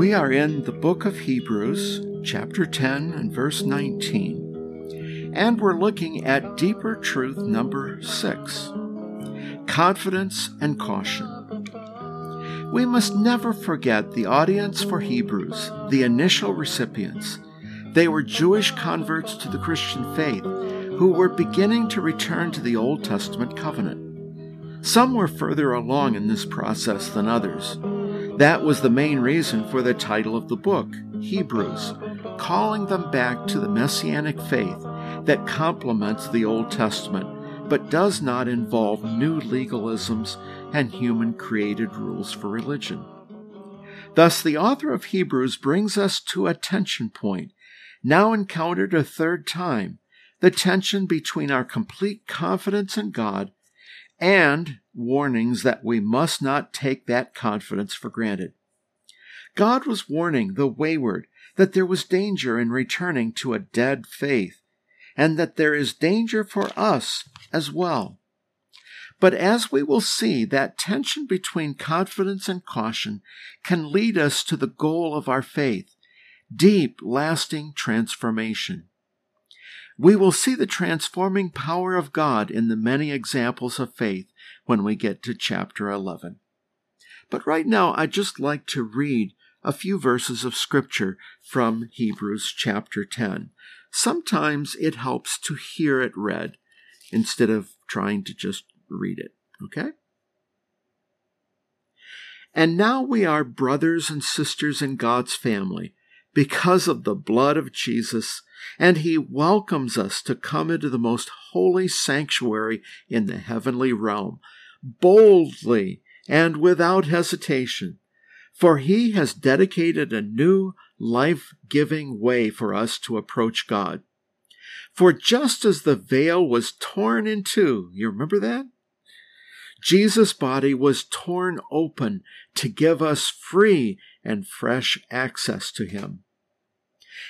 We are in the book of Hebrews, chapter 10 and verse 19, and we're looking at deeper truth number 6 confidence and caution. We must never forget the audience for Hebrews, the initial recipients. They were Jewish converts to the Christian faith who were beginning to return to the Old Testament covenant. Some were further along in this process than others. That was the main reason for the title of the book, Hebrews, calling them back to the messianic faith that complements the Old Testament but does not involve new legalisms and human created rules for religion. Thus, the author of Hebrews brings us to a tension point, now encountered a third time the tension between our complete confidence in God and warnings that we must not take that confidence for granted. God was warning the wayward that there was danger in returning to a dead faith, and that there is danger for us as well. But as we will see, that tension between confidence and caution can lead us to the goal of our faith deep, lasting transformation. We will see the transforming power of God in the many examples of faith when we get to chapter 11. But right now, I'd just like to read a few verses of Scripture from Hebrews chapter 10. Sometimes it helps to hear it read instead of trying to just read it, okay? And now we are brothers and sisters in God's family because of the blood of Jesus, and he welcomes us to come into the most holy sanctuary in the heavenly realm, boldly and without hesitation, for he has dedicated a new life giving way for us to approach God. For just as the veil was torn in two, you remember that? Jesus' body was torn open to give us free and fresh access to Him.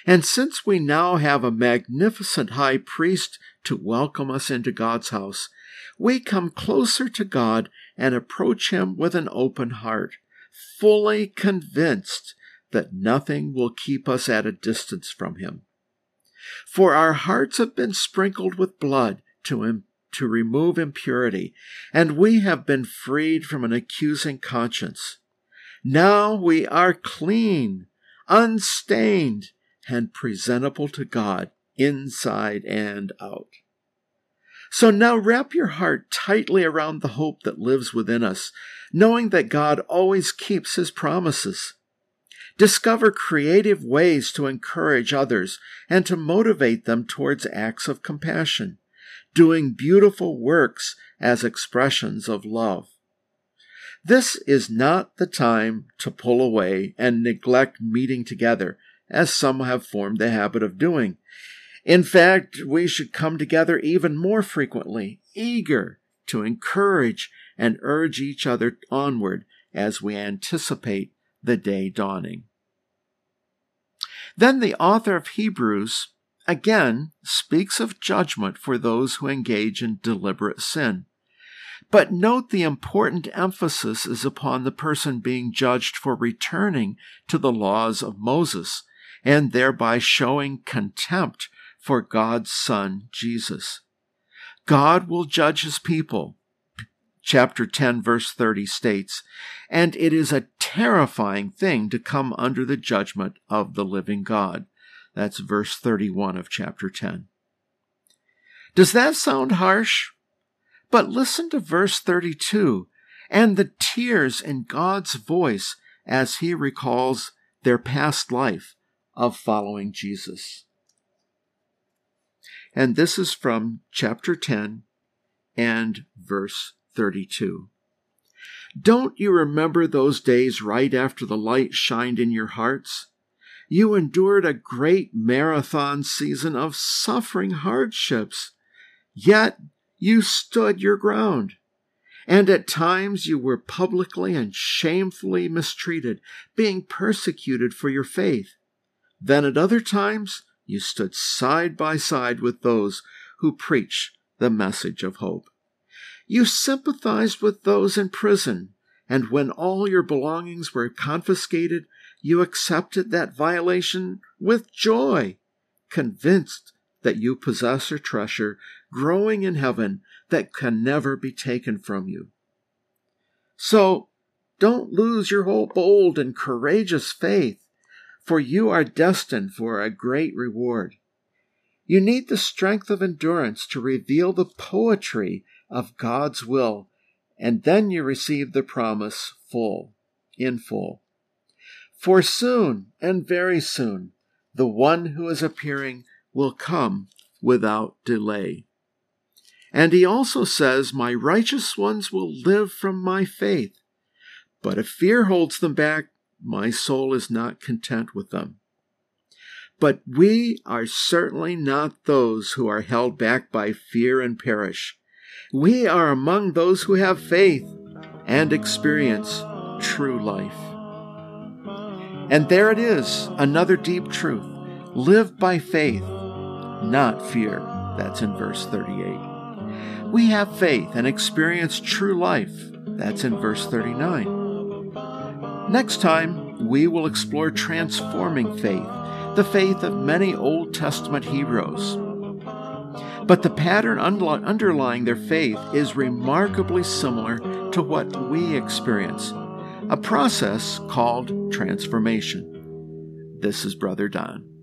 And since we now have a magnificent high priest to welcome us into God's house, we come closer to God and approach Him with an open heart, fully convinced that nothing will keep us at a distance from Him. For our hearts have been sprinkled with blood to to remove impurity, and we have been freed from an accusing conscience. Now we are clean, unstained, and presentable to God inside and out. So now wrap your heart tightly around the hope that lives within us, knowing that God always keeps his promises. Discover creative ways to encourage others and to motivate them towards acts of compassion doing beautiful works as expressions of love. This is not the time to pull away and neglect meeting together, as some have formed the habit of doing. In fact, we should come together even more frequently, eager to encourage and urge each other onward as we anticipate the day dawning. Then the author of Hebrews again speaks of judgment for those who engage in deliberate sin. But note the important emphasis is upon the person being judged for returning to the laws of Moses and thereby showing contempt for God's Son, Jesus. God will judge his people. Chapter 10, verse 30 states, and it is a terrifying thing to come under the judgment of the living God. That's verse 31 of chapter 10. Does that sound harsh? But listen to verse 32 and the tears in God's voice as he recalls their past life of following Jesus. And this is from chapter 10 and verse 32. Don't you remember those days right after the light shined in your hearts? You endured a great marathon season of suffering hardships, yet you stood your ground. And at times you were publicly and shamefully mistreated, being persecuted for your faith. Then at other times you stood side by side with those who preach the message of hope. You sympathized with those in prison And when all your belongings were confiscated, you accepted that violation with joy, convinced that you possess a treasure growing in heaven that can never be taken from you. So, don't lose your whole bold and courageous faith, for you are destined for a great reward. You need the strength of endurance to reveal the poetry of God's will, and then you receive the promise full, in full. For soon, and very soon, the one who is appearing will come without delay. And he also says, My righteous ones will live from my faith. But if fear holds them back, my soul is not content with them. But we are certainly not those who are held back by fear and perish. We are among those who have faith and experience true life. And there it is, another deep truth. Live by faith, not fear. That's in verse 38. We have faith and experience true life. That's in verse 39. Next time, we will explore transforming faith, the faith of many Old Testament heroes. But the pattern underlying their faith is remarkably similar to what we experience a process called transformation. This is Brother Don.